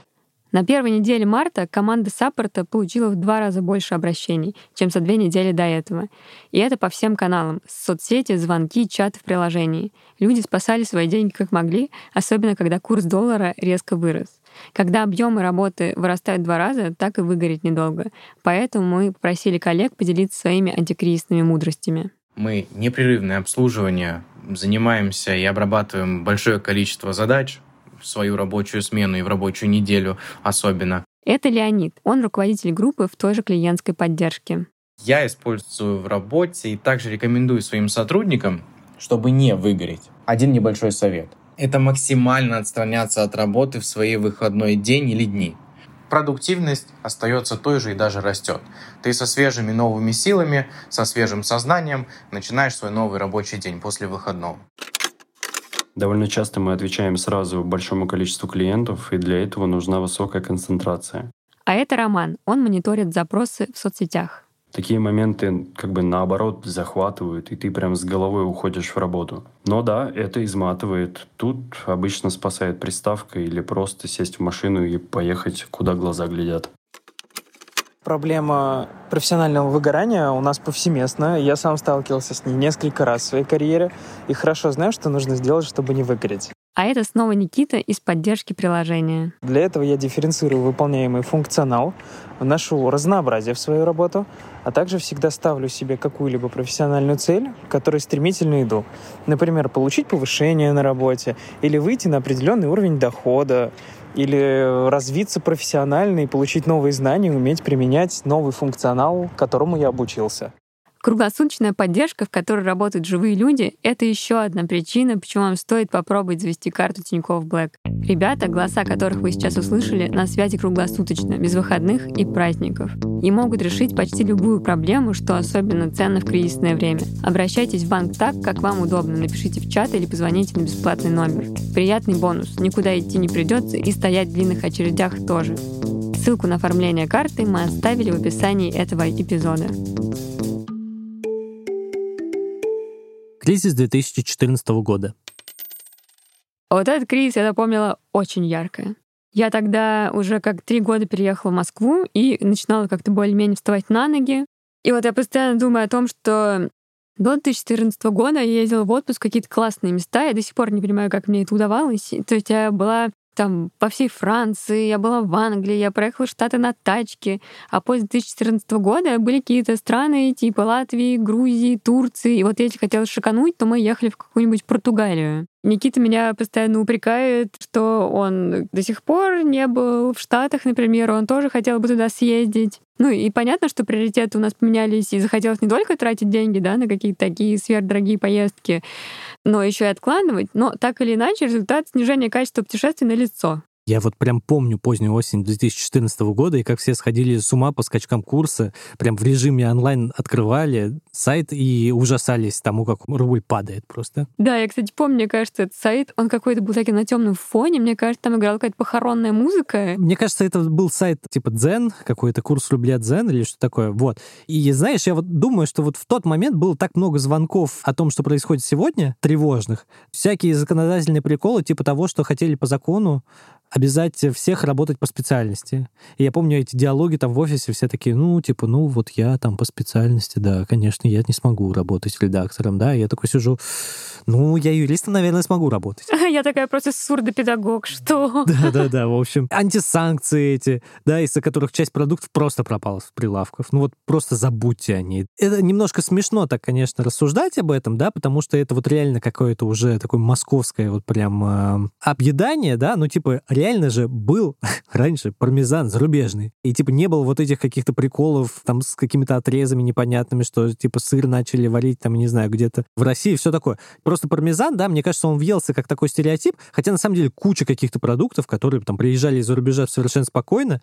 На первой неделе марта команда саппорта получила в два раза больше обращений, чем за две недели до этого. И это по всем каналам — соцсети, звонки, чаты в приложении. Люди спасали свои деньги как могли, особенно когда курс доллара резко вырос. Когда объемы работы вырастают в два раза, так и выгореть недолго. Поэтому мы попросили коллег поделиться своими антикризисными мудростями. Мы непрерывное обслуживание, занимаемся и обрабатываем большое количество задач, в свою рабочую смену и в рабочую неделю особенно. Это Леонид. Он руководитель группы в той же клиентской поддержке. Я использую в работе и также рекомендую своим сотрудникам, чтобы не выгореть. Один небольшой совет. Это максимально отстраняться от работы в свои выходной день или дни. Продуктивность остается той же и даже растет. Ты со свежими новыми силами, со свежим сознанием начинаешь свой новый рабочий день после выходного. Довольно часто мы отвечаем сразу большому количеству клиентов, и для этого нужна высокая концентрация. А это Роман. Он мониторит запросы в соцсетях. Такие моменты как бы наоборот захватывают, и ты прям с головой уходишь в работу. Но да, это изматывает. Тут обычно спасает приставка или просто сесть в машину и поехать, куда глаза глядят. Проблема профессионального выгорания у нас повсеместна. Я сам сталкивался с ней несколько раз в своей карьере и хорошо знаю, что нужно сделать, чтобы не выгореть. А это снова Никита из поддержки приложения. Для этого я дифференцирую выполняемый функционал, вношу разнообразие в свою работу, а также всегда ставлю себе какую-либо профессиональную цель, к которой стремительно иду. Например, получить повышение на работе или выйти на определенный уровень дохода, или развиться профессионально и получить новые знания, уметь применять новый функционал, которому я обучился. Круглосуточная поддержка, в которой работают живые люди, это еще одна причина, почему вам стоит попробовать завести карту Тинькофф Блэк. Ребята, голоса которых вы сейчас услышали, на связи круглосуточно, без выходных и праздников. И могут решить почти любую проблему, что особенно ценно в кризисное время. Обращайтесь в банк так, как вам удобно. Напишите в чат или позвоните на бесплатный номер. Приятный бонус. Никуда идти не придется и стоять в длинных очередях тоже. Ссылку на оформление карты мы оставили в описании этого эпизода. Кризис 2014 года. Вот этот кризис я запомнила очень ярко. Я тогда уже как три года переехала в Москву и начинала как-то более-менее вставать на ноги. И вот я постоянно думаю о том, что до 2014 года я ездила в отпуск в какие-то классные места. Я до сих пор не понимаю, как мне это удавалось. То есть я была там по всей Франции, я была в Англии, я проехала Штаты на тачке, а после 2014 года были какие-то страны типа Латвии, Грузии, Турции, и вот если хотела шикануть, то мы ехали в какую-нибудь Португалию. Никита меня постоянно упрекает, что он до сих пор не был в Штатах, например, он тоже хотел бы туда съездить. Ну и понятно, что приоритеты у нас поменялись, и захотелось не только тратить деньги да, на какие-то такие сверхдорогие поездки, но еще и откладывать. Но так или иначе, результат снижения качества путешествий на лицо. Я вот прям помню позднюю осень 2014 года, и как все сходили с ума по скачкам курса, прям в режиме онлайн открывали сайт и ужасались тому, как рубль падает просто. Да, я, кстати, помню, мне кажется, этот сайт, он какой-то был таким на темном фоне, мне кажется, там играла какая-то похоронная музыка. Мне кажется, это был сайт типа Дзен, какой-то курс рубля Дзен или что такое, вот. И знаешь, я вот думаю, что вот в тот момент было так много звонков о том, что происходит сегодня, тревожных, всякие законодательные приколы, типа того, что хотели по закону обязать всех работать по специальности. И я помню эти диалоги там в офисе, все такие, ну, типа, ну, вот я там по специальности, да, конечно, я не смогу работать редактором, да, и я такой сижу, ну, я юристом, наверное, смогу работать. (laughs) Я такая просто сурдопедагог, что? (laughs) Да-да-да, в общем, антисанкции эти, да, из-за которых часть продуктов просто пропала с прилавков. Ну вот просто забудьте о ней. Это немножко смешно так, конечно, рассуждать об этом, да, потому что это вот реально какое-то уже такое московское вот прям э, объедание, да, ну типа реально же был (laughs) раньше пармезан зарубежный. И типа не было вот этих каких-то приколов там с какими-то отрезами непонятными, что типа сыр начали варить там, не знаю, где-то в России, все такое. Просто пармезан, да, мне кажется, он въелся как такой стереотип, хотя на самом деле куча каких-то продуктов, которые там приезжали из-за рубежа совершенно спокойно,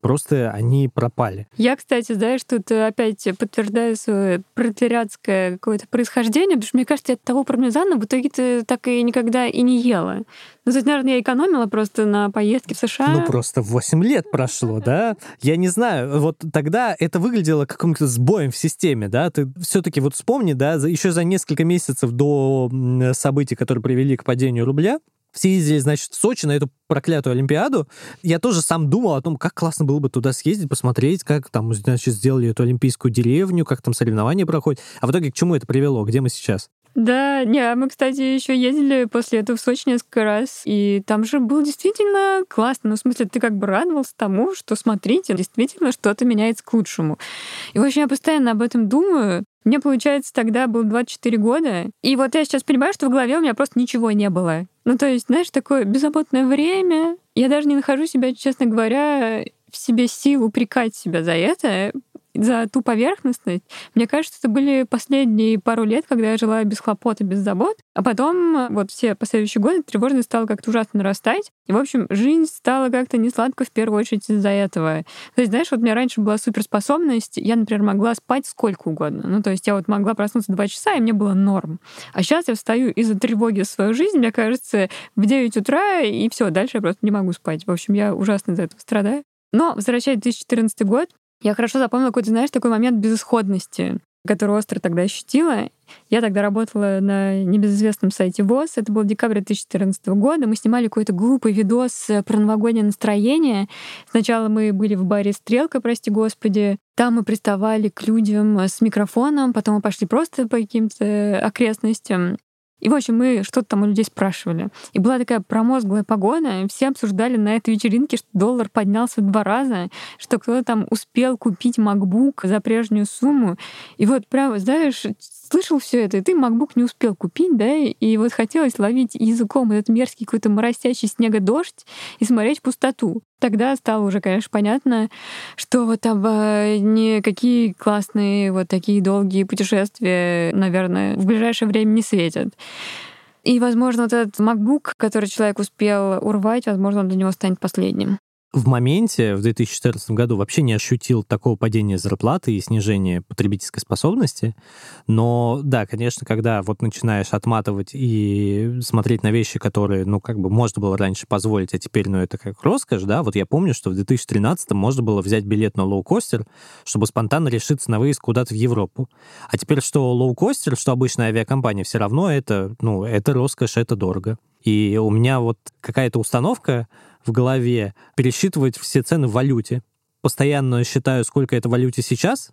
просто они пропали. Я, кстати, знаешь, тут опять подтверждаю свое пролетариатское какое-то происхождение, потому что, мне кажется, я от того пармезана в итоге ты так и никогда и не ела. Ну, то есть, наверное, я экономила просто на поездке в США. Ну, просто 8 лет прошло, да? Я не знаю, вот тогда это выглядело каким-то сбоем в системе, да? Ты все таки вот вспомни, да, еще за несколько месяцев до событий, которые привели к падению рубля, все ездили, значит, в Сочи на эту проклятую Олимпиаду. Я тоже сам думал о том, как классно было бы туда съездить, посмотреть, как там, значит, сделали эту олимпийскую деревню, как там соревнования проходят. А в итоге к чему это привело? Где мы сейчас? Да, не, а мы, кстати, еще ездили после этого в Сочи несколько раз, и там же было действительно классно. Ну, в смысле, ты как бы радовался тому, что, смотрите, действительно что-то меняется к лучшему. И, в общем, я постоянно об этом думаю. Мне, получается, тогда было 24 года, и вот я сейчас понимаю, что в голове у меня просто ничего не было. Ну, то есть, знаешь, такое беззаботное время. Я даже не нахожу себя, честно говоря, в себе сил упрекать себя за это, за ту поверхностность. Мне кажется, это были последние пару лет, когда я жила без хлопот и без забот. А потом, вот все последующие годы, тревожность стала как-то ужасно нарастать. И, в общем, жизнь стала как-то не сладко в первую очередь из-за этого. То есть, знаешь, вот у меня раньше была суперспособность, я, например, могла спать сколько угодно. Ну, то есть я вот могла проснуться два часа, и мне было норм. А сейчас я встаю из-за тревоги в свою жизнь, мне кажется, в 9 утра, и все, дальше я просто не могу спать. В общем, я ужасно из-за этого страдаю. Но, возвращаясь в 2014 год, Я хорошо запомнила какой-то, знаешь, такой момент безысходности, который остро тогда ощутила. Я тогда работала на небезызвестном сайте ВОЗ. Это был декабрь 2014 года. Мы снимали какой-то глупый видос про новогоднее настроение. Сначала мы были в баре «Стрелка», прости господи. Там мы приставали к людям с микрофоном, потом мы пошли просто по каким-то окрестностям. И, в общем, мы что-то там у людей спрашивали. И была такая промозглая погода, и все обсуждали на этой вечеринке, что доллар поднялся в два раза, что кто-то там успел купить MacBook за прежнюю сумму. И вот прямо, знаешь, слышал все это, и ты MacBook не успел купить, да, и вот хотелось ловить языком этот мерзкий какой-то моросящий снега-дождь и смотреть пустоту. Тогда стало уже, конечно, понятно, что вот там э, никакие классные вот такие долгие путешествия, наверное, в ближайшее время не светят. И, возможно, вот этот MacBook, который человек успел урвать, возможно, для него станет последним в моменте, в 2014 году, вообще не ощутил такого падения зарплаты и снижения потребительской способности. Но да, конечно, когда вот начинаешь отматывать и смотреть на вещи, которые, ну, как бы можно было раньше позволить, а теперь, ну, это как роскошь, да, вот я помню, что в 2013 можно было взять билет на лоукостер, чтобы спонтанно решиться на выезд куда-то в Европу. А теперь что лоукостер, что обычная авиакомпания, все равно это, ну, это роскошь, это дорого. И у меня вот какая-то установка в голове пересчитывать все цены в валюте. Постоянно считаю, сколько это в валюте сейчас,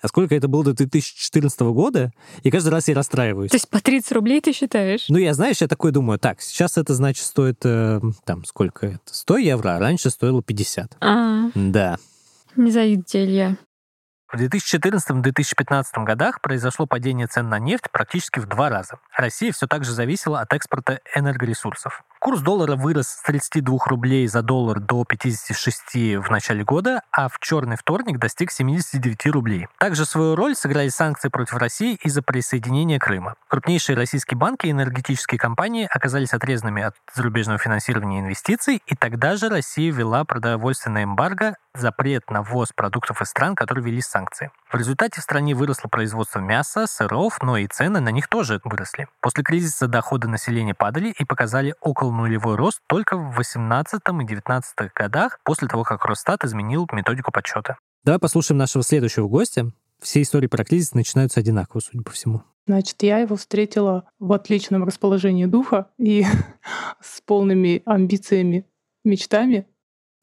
а сколько это было до 2014 года, и каждый раз я расстраиваюсь. То есть по 30 рублей ты считаешь? Ну, я, знаешь, я такой думаю, так, сейчас это, значит, стоит, э, там, сколько это? 100 евро, а раньше стоило 50. А, Да. не завидуйте, Илья. В 2014-2015 годах произошло падение цен на нефть практически в два раза. Россия все так же зависела от экспорта энергоресурсов. Курс доллара вырос с 32 рублей за доллар до 56 в начале года, а в черный вторник достиг 79 рублей. Также свою роль сыграли санкции против России из-за присоединения Крыма. Крупнейшие российские банки и энергетические компании оказались отрезанными от зарубежного финансирования инвестиций, и тогда же Россия ввела продовольственное эмбарго, запрет на ввоз продуктов из стран, которые ввели санкции. В результате в стране выросло производство мяса, сыров, но и цены на них тоже выросли. После кризиса доходы населения падали и показали около нулевой рост только в 18 и 19 годах, после того, как Росстат изменил методику подсчета. Давай послушаем нашего следующего гостя. Все истории про кризис начинаются одинаково, судя по всему. Значит, я его встретила в отличном расположении духа и (laughs) с полными амбициями, мечтами.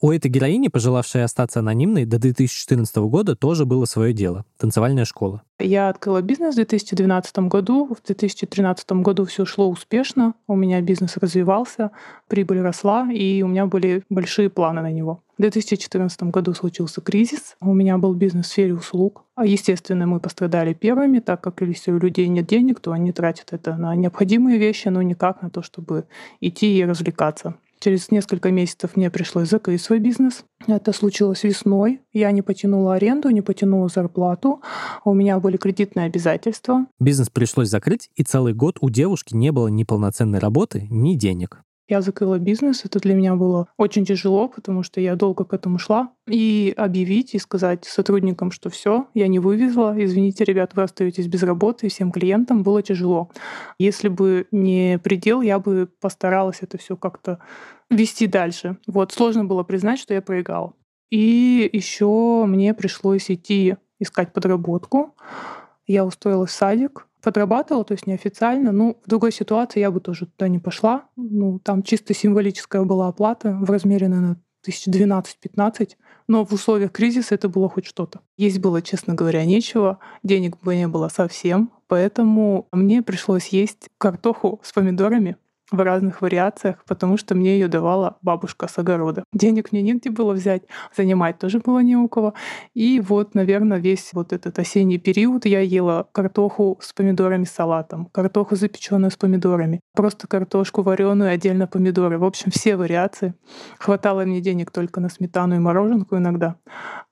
У этой героини, пожелавшей остаться анонимной, до 2014 года тоже было свое дело — танцевальная школа. Я открыла бизнес в 2012 году. В 2013 году все шло успешно. У меня бизнес развивался, прибыль росла, и у меня были большие планы на него. В 2014 году случился кризис. У меня был бизнес в сфере услуг. А, естественно, мы пострадали первыми, так как если у людей нет денег, то они тратят это на необходимые вещи, но никак на то, чтобы идти и развлекаться. Через несколько месяцев мне пришлось закрыть свой бизнес. Это случилось весной. Я не потянула аренду, не потянула зарплату. У меня были кредитные обязательства. Бизнес пришлось закрыть, и целый год у девушки не было ни полноценной работы, ни денег. Я закрыла бизнес. Это для меня было очень тяжело, потому что я долго к этому шла. И объявить, и сказать сотрудникам, что все, я не вывезла. Извините, ребят, вы остаетесь без работы, и всем клиентам было тяжело. Если бы не предел, я бы постаралась это все как-то вести дальше. Вот сложно было признать, что я проиграла. И еще мне пришлось идти искать подработку. Я устроилась в садик, подрабатывала, то есть неофициально. Ну, в другой ситуации я бы тоже туда не пошла. Ну, там чисто символическая была оплата в размере, наверное, 1012-15, но в условиях кризиса это было хоть что-то. Есть было, честно говоря, нечего, денег бы не было совсем, поэтому мне пришлось есть картоху с помидорами в разных вариациях, потому что мне ее давала бабушка с огорода. Денег мне негде было взять, занимать тоже было не у кого. И вот, наверное, весь вот этот осенний период я ела картоху с помидорами салатом, картоху запеченную с помидорами, просто картошку вареную, отдельно помидоры. В общем, все вариации. Хватало мне денег только на сметану и мороженку иногда.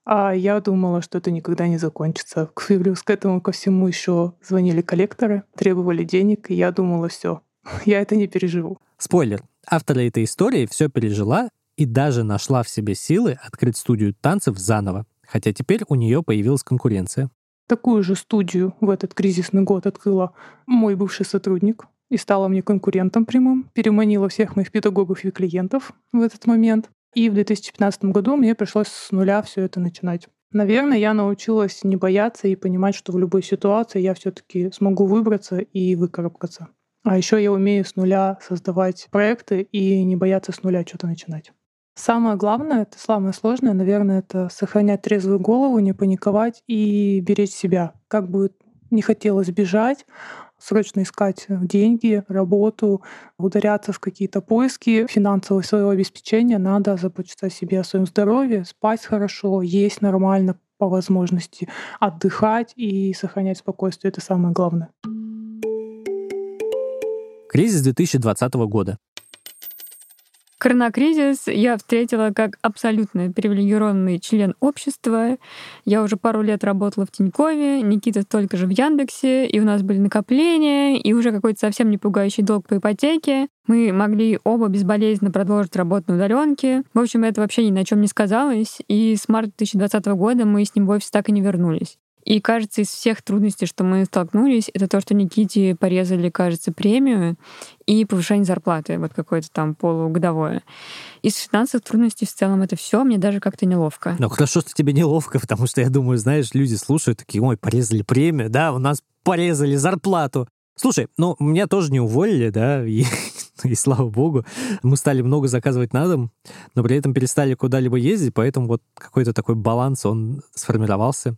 А я думала, что это никогда не закончится. Плюс к этому ко всему еще звонили коллекторы, требовали денег, и я думала, все, (laughs) я это не переживу. Спойлер. Автор этой истории все пережила и даже нашла в себе силы открыть студию танцев заново, хотя теперь у нее появилась конкуренция. Такую же студию в этот кризисный год открыла мой бывший сотрудник и стала мне конкурентом прямым, переманила всех моих педагогов и клиентов в этот момент. И в 2015 году мне пришлось с нуля все это начинать. Наверное, я научилась не бояться и понимать, что в любой ситуации я все-таки смогу выбраться и выкарабкаться. А еще я умею с нуля создавать проекты и не бояться с нуля что-то начинать. Самое главное, это самое сложное, наверное, это сохранять трезвую голову, не паниковать и беречь себя. Как бы не хотелось бежать, срочно искать деньги, работу, ударяться в какие-то поиски финансового своего обеспечения, надо заботиться о себе, о своем здоровье, спать хорошо, есть нормально по возможности, отдыхать и сохранять спокойствие. Это самое главное. Кризис 2020 года. Коронакризис я встретила как абсолютно привилегированный член общества. Я уже пару лет работала в Тинькове, Никита столько же в Яндексе, и у нас были накопления, и уже какой-то совсем не пугающий долг по ипотеке. Мы могли оба безболезненно продолжить работу на удаленке. В общем, это вообще ни на чем не сказалось, и с марта 2020 года мы с ним в офис так и не вернулись. И кажется, из всех трудностей, что мы столкнулись, это то, что Никите порезали, кажется, премию и повышение зарплаты, вот какое-то там полугодовое. Из финансовых трудностей в целом это все мне даже как-то неловко. Ну хорошо, что тебе неловко, потому что я думаю, знаешь, люди слушают такие, ой, порезали премию, да, у нас порезали зарплату. Слушай, ну, меня тоже не уволили, да, и, (laughs) и слава богу, мы стали много заказывать на дом, но при этом перестали куда-либо ездить, поэтому вот какой-то такой баланс, он сформировался.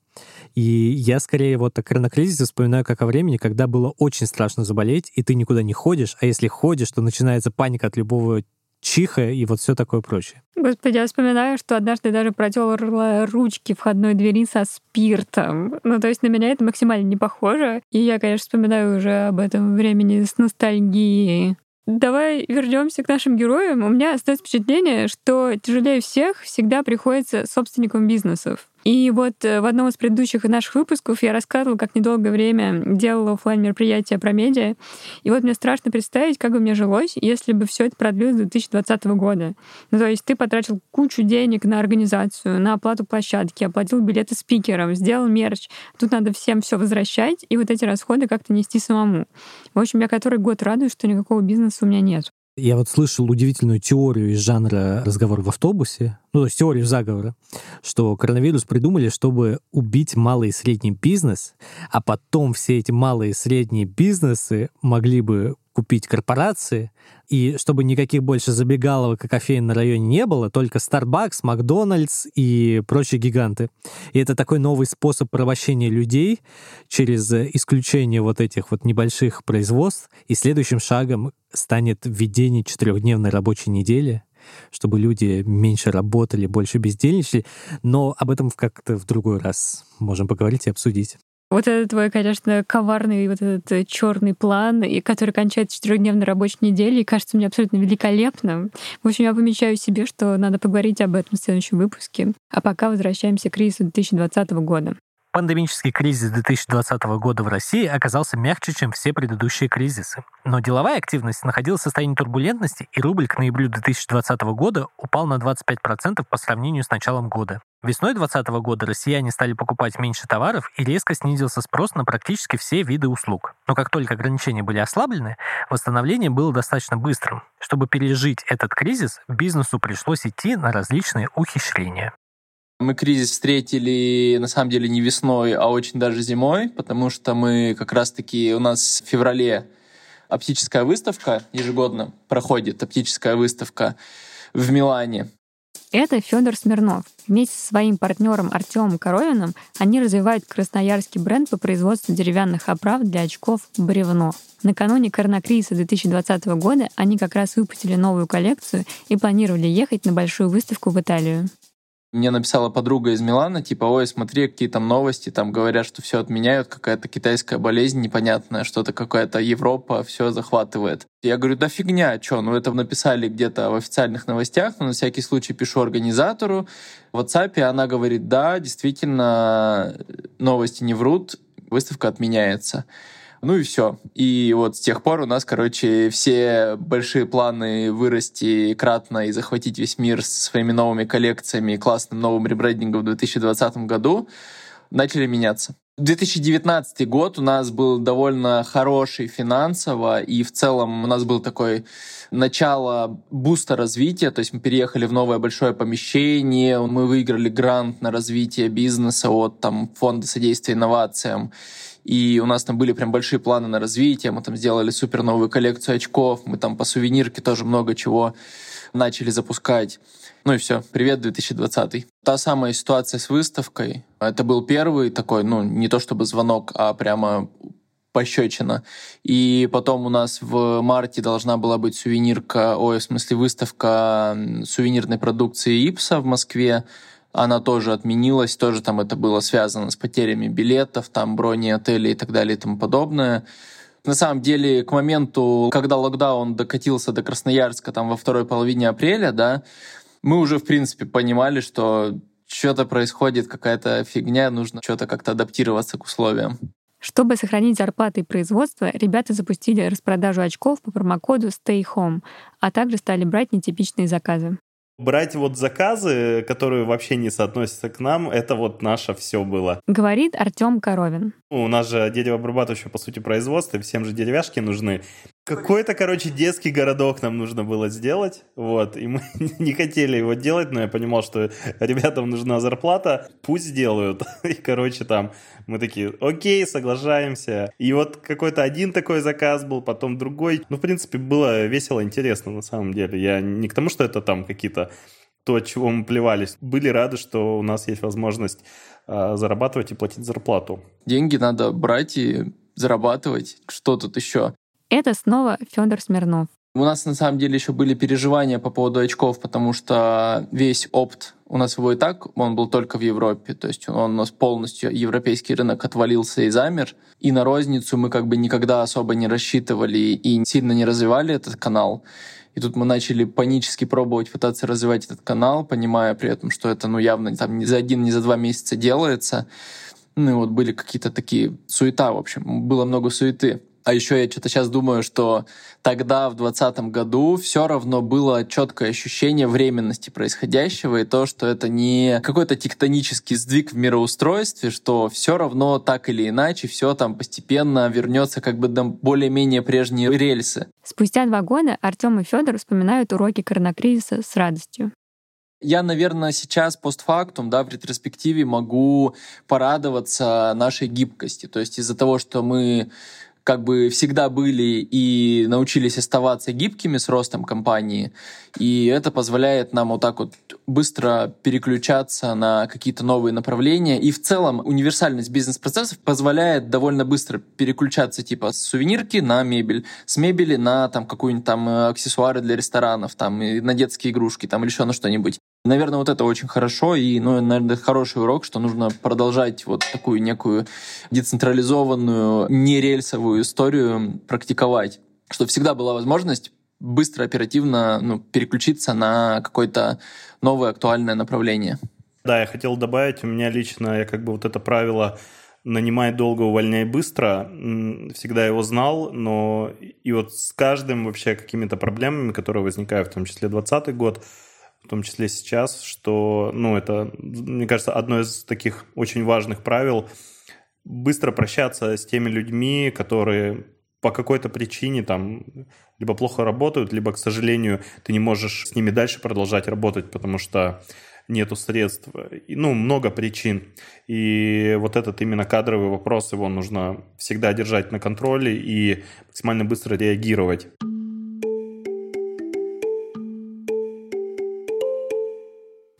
И я скорее вот о коронакризисе вспоминаю как о времени, когда было очень страшно заболеть, и ты никуда не ходишь, а если ходишь, то начинается паника от любого чиха и вот все такое прочее. Господи, я вспоминаю, что однажды даже протерла ручки входной двери со спиртом. Ну, то есть на меня это максимально не похоже. И я, конечно, вспоминаю уже об этом времени с ностальгией. Давай вернемся к нашим героям. У меня остается впечатление, что тяжелее всех всегда приходится собственникам бизнесов. И вот э, в одном из предыдущих наших выпусков я рассказывала, как недолгое время делала офлайн мероприятия про медиа. И вот мне страшно представить, как бы мне жилось, если бы все это продлилось до 2020 года. Ну, то есть ты потратил кучу денег на организацию, на оплату площадки, оплатил билеты спикерам, сделал мерч. Тут надо всем все возвращать, и вот эти расходы как-то нести самому. В общем, я который год радуюсь, что никакого бизнеса у меня нет. Я вот слышал удивительную теорию из жанра разговор в автобусе, ну, то есть теорию заговора, что коронавирус придумали, чтобы убить малый и средний бизнес, а потом все эти малые и средние бизнесы могли бы купить корпорации, и чтобы никаких больше забегаловок и кофеин на районе не было, только Starbucks, Макдональдс и прочие гиганты. И это такой новый способ порабощения людей через исключение вот этих вот небольших производств. И следующим шагом станет введение четырехдневной рабочей недели, чтобы люди меньше работали, больше бездельничали. Но об этом как-то в другой раз можем поговорить и обсудить. Вот это твой, конечно, коварный вот этот э, черный план, и который кончается четырехдневной рабочей неделей, кажется мне абсолютно великолепным. В общем, я помечаю себе, что надо поговорить об этом в следующем выпуске. А пока возвращаемся к кризису 2020 года. Пандемический кризис 2020 года в России оказался мягче, чем все предыдущие кризисы. Но деловая активность находилась в состоянии турбулентности, и рубль к ноябрю 2020 года упал на 25% по сравнению с началом года. Весной 2020 года россияне стали покупать меньше товаров и резко снизился спрос на практически все виды услуг. Но как только ограничения были ослаблены, восстановление было достаточно быстрым. Чтобы пережить этот кризис, бизнесу пришлось идти на различные ухищрения. Мы кризис встретили, на самом деле, не весной, а очень даже зимой, потому что мы как раз-таки, у нас в феврале оптическая выставка ежегодно проходит, оптическая выставка в Милане. Это Федор Смирнов. Вместе со своим партнером Артемом Коровиным они развивают красноярский бренд по производству деревянных оправ для очков «Бревно». Накануне коронакризиса 2020 года они как раз выпустили новую коллекцию и планировали ехать на большую выставку в Италию. Мне написала подруга из Милана, типа, ой, смотри, какие там новости, там говорят, что все отменяют, какая-то китайская болезнь непонятная, что-то какая-то Европа все захватывает. Я говорю, да фигня, что, ну это написали где-то в официальных новостях, но на всякий случай пишу организатору в WhatsApp, и она говорит, да, действительно, новости не врут, выставка отменяется. Ну и все. И вот с тех пор у нас, короче, все большие планы вырасти кратно и захватить весь мир со своими новыми коллекциями и классным новым ребрендингом в 2020 году начали меняться. 2019 год у нас был довольно хороший финансово, и в целом у нас был такой начало буста развития, то есть мы переехали в новое большое помещение, мы выиграли грант на развитие бизнеса от там, Фонда содействия инновациям, и у нас там были прям большие планы на развитие, мы там сделали супер новую коллекцию очков, мы там по сувенирке тоже много чего начали запускать. Ну и все, привет 2020. Та самая ситуация с выставкой, это был первый такой, ну не то чтобы звонок, а прямо пощечина. И потом у нас в марте должна была быть сувенирка, ой, в смысле выставка сувенирной продукции Ипса в Москве. Она тоже отменилась, тоже там это было связано с потерями билетов, там брони отелей и так далее и тому подобное. На самом деле, к моменту, когда локдаун докатился до Красноярска там во второй половине апреля, да, мы уже, в принципе, понимали, что что-то происходит, какая-то фигня, нужно что-то как-то адаптироваться к условиям. Чтобы сохранить зарплаты и производство, ребята запустили распродажу очков по промокоду Stay Home, а также стали брать нетипичные заказы. Брать вот заказы, которые вообще не соотносятся к нам, это вот наше все было. Говорит Артем Коровин. У нас же деревообрабатывающее, по сути, производство, и всем же деревяшки нужны. Какой-то, короче, детский городок нам нужно было сделать, вот, и мы (laughs) не хотели его делать, но я понимал, что ребятам нужна зарплата, пусть сделают. (laughs) И, короче, там мы такие, окей, соглашаемся. И вот какой-то один такой заказ был, потом другой. Ну, в принципе, было весело, интересно, на самом деле. Я не к тому, что это там какие-то то, чего мы плевались. Были рады, что у нас есть возможность э, зарабатывать и платить зарплату. Деньги надо брать и зарабатывать. Что тут еще? Это снова Федор Смирнов. У нас на самом деле еще были переживания по поводу очков, потому что весь опт у нас его и так, он был только в Европе, то есть он у нас полностью европейский рынок отвалился и замер. И на розницу мы как бы никогда особо не рассчитывали и сильно не развивали этот канал. И тут мы начали панически пробовать пытаться развивать этот канал, понимая при этом, что это ну явно там не за один, не за два месяца делается. Ну и вот были какие-то такие суета, в общем, было много суеты. А еще я что-то сейчас думаю, что тогда, в 2020 году, все равно было четкое ощущение временности происходящего и то, что это не какой-то тектонический сдвиг в мироустройстве, что все равно так или иначе все там постепенно вернется как бы до более-менее прежние рельсы. Спустя два года Артем и Федор вспоминают уроки коронакризиса с радостью. Я, наверное, сейчас постфактум, да, в ретроспективе могу порадоваться нашей гибкости. То есть из-за того, что мы как бы всегда были и научились оставаться гибкими с ростом компании. И это позволяет нам вот так вот быстро переключаться на какие-то новые направления. И в целом универсальность бизнес-процессов позволяет довольно быстро переключаться типа с сувенирки на мебель, с мебели на там какую-нибудь там э, аксессуары для ресторанов, там, и на детские игрушки, там, или еще на что-нибудь. Наверное, вот это очень хорошо, и, ну, наверное, это хороший урок, что нужно продолжать вот такую некую децентрализованную, нерельсовую историю практиковать, чтобы всегда была возможность быстро, оперативно ну, переключиться на какое-то новое актуальное направление. Да, я хотел добавить, у меня лично, я как бы вот это правило нанимай долго, увольняй быстро, всегда его знал, но и вот с каждым вообще какими-то проблемами, которые возникают, в том числе 2020 год, в том числе сейчас, что, ну, это, мне кажется, одно из таких очень важных правил – быстро прощаться с теми людьми, которые по какой-то причине там либо плохо работают, либо, к сожалению, ты не можешь с ними дальше продолжать работать, потому что нету средств. И, ну, много причин. И вот этот именно кадровый вопрос, его нужно всегда держать на контроле и максимально быстро реагировать.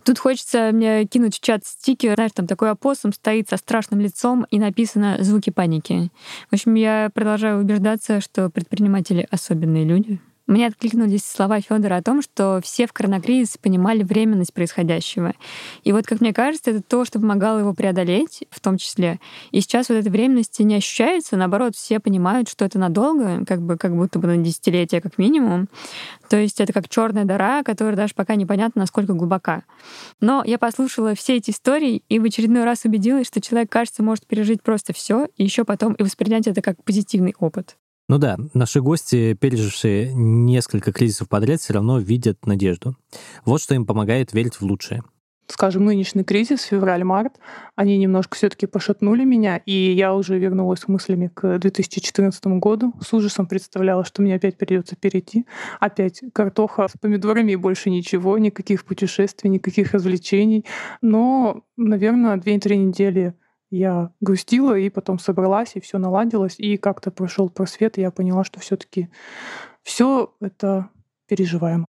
Тут хочется мне кинуть в чат стикер, знаешь, там такой опоссум стоит со страшным лицом и написано «звуки паники». В общем, я продолжаю убеждаться, что предприниматели особенные люди. Мне откликнулись слова Федора о том, что все в коронакризис понимали временность происходящего. И вот, как мне кажется, это то, что помогало его преодолеть, в том числе. И сейчас вот этой временности не ощущается, наоборот, все понимают, что это надолго, как бы как будто бы на десятилетия как минимум. То есть это как черная дыра, которая даже пока непонятно, насколько глубока. Но я послушала все эти истории и в очередной раз убедилась, что человек, кажется, может пережить просто все и еще потом и воспринять это как позитивный опыт. Ну да, наши гости, пережившие несколько кризисов подряд, все равно видят надежду. Вот что им помогает верить в лучшее. скажем, нынешний кризис, февраль-март, они немножко все таки пошатнули меня, и я уже вернулась мыслями к 2014 году. С ужасом представляла, что мне опять придется перейти. Опять картоха с помидорами и больше ничего, никаких путешествий, никаких развлечений. Но, наверное, две-три недели я грустила и потом собралась, и все наладилось, и как-то прошел просвет, и я поняла, что все-таки все это переживаем.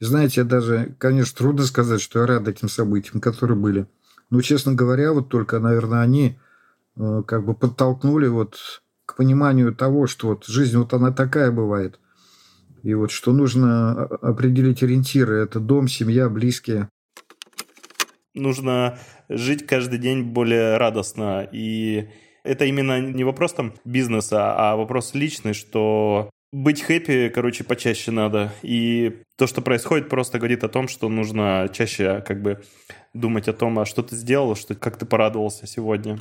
Знаете, даже, конечно, трудно сказать, что я рад этим событиям, которые были. Но, честно говоря, вот только, наверное, они э, как бы подтолкнули вот к пониманию того, что вот жизнь вот она такая бывает. И вот что нужно определить ориентиры. Это дом, семья, близкие. Нужно жить каждый день более радостно. И это именно не вопрос там бизнеса, а вопрос личный, что быть хэппи, короче, почаще надо. И то, что происходит, просто говорит о том, что нужно чаще как бы думать о том, а что ты сделал, что, как ты порадовался сегодня.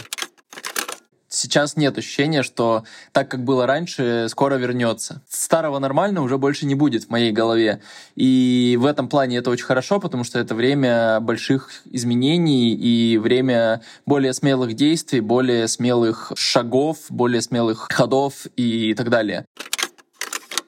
Сейчас нет ощущения, что так, как было раньше, скоро вернется. Старого нормально уже больше не будет в моей голове. И в этом плане это очень хорошо, потому что это время больших изменений и время более смелых действий, более смелых шагов, более смелых ходов и так далее.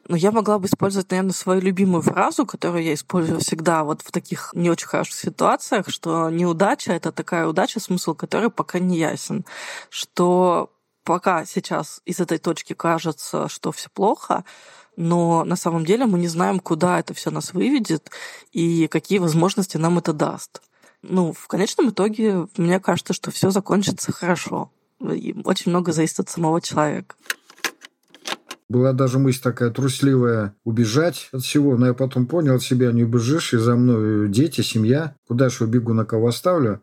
Но я могла бы использовать, наверное, свою любимую фразу, которую я использую всегда вот в таких не очень хороших ситуациях, что неудача — это такая удача, смысл которой пока не ясен. Что пока сейчас из этой точки кажется, что все плохо, но на самом деле мы не знаем, куда это все нас выведет и какие возможности нам это даст. Ну, в конечном итоге, мне кажется, что все закончится хорошо. И очень много зависит от самого человека. Была даже мысль такая трусливая убежать от всего, но я потом понял от себя, не убежишь, и за мной дети, семья. Куда же убегу, на кого оставлю?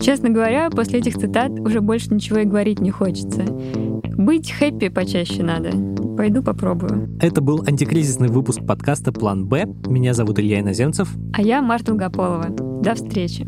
Честно говоря, после этих цитат уже больше ничего и говорить не хочется. Быть хэппи почаще надо. Пойду попробую. Это был антикризисный выпуск подкаста «План Б». Меня зовут Илья Иноземцев. А я Марта Лгополова. До встречи.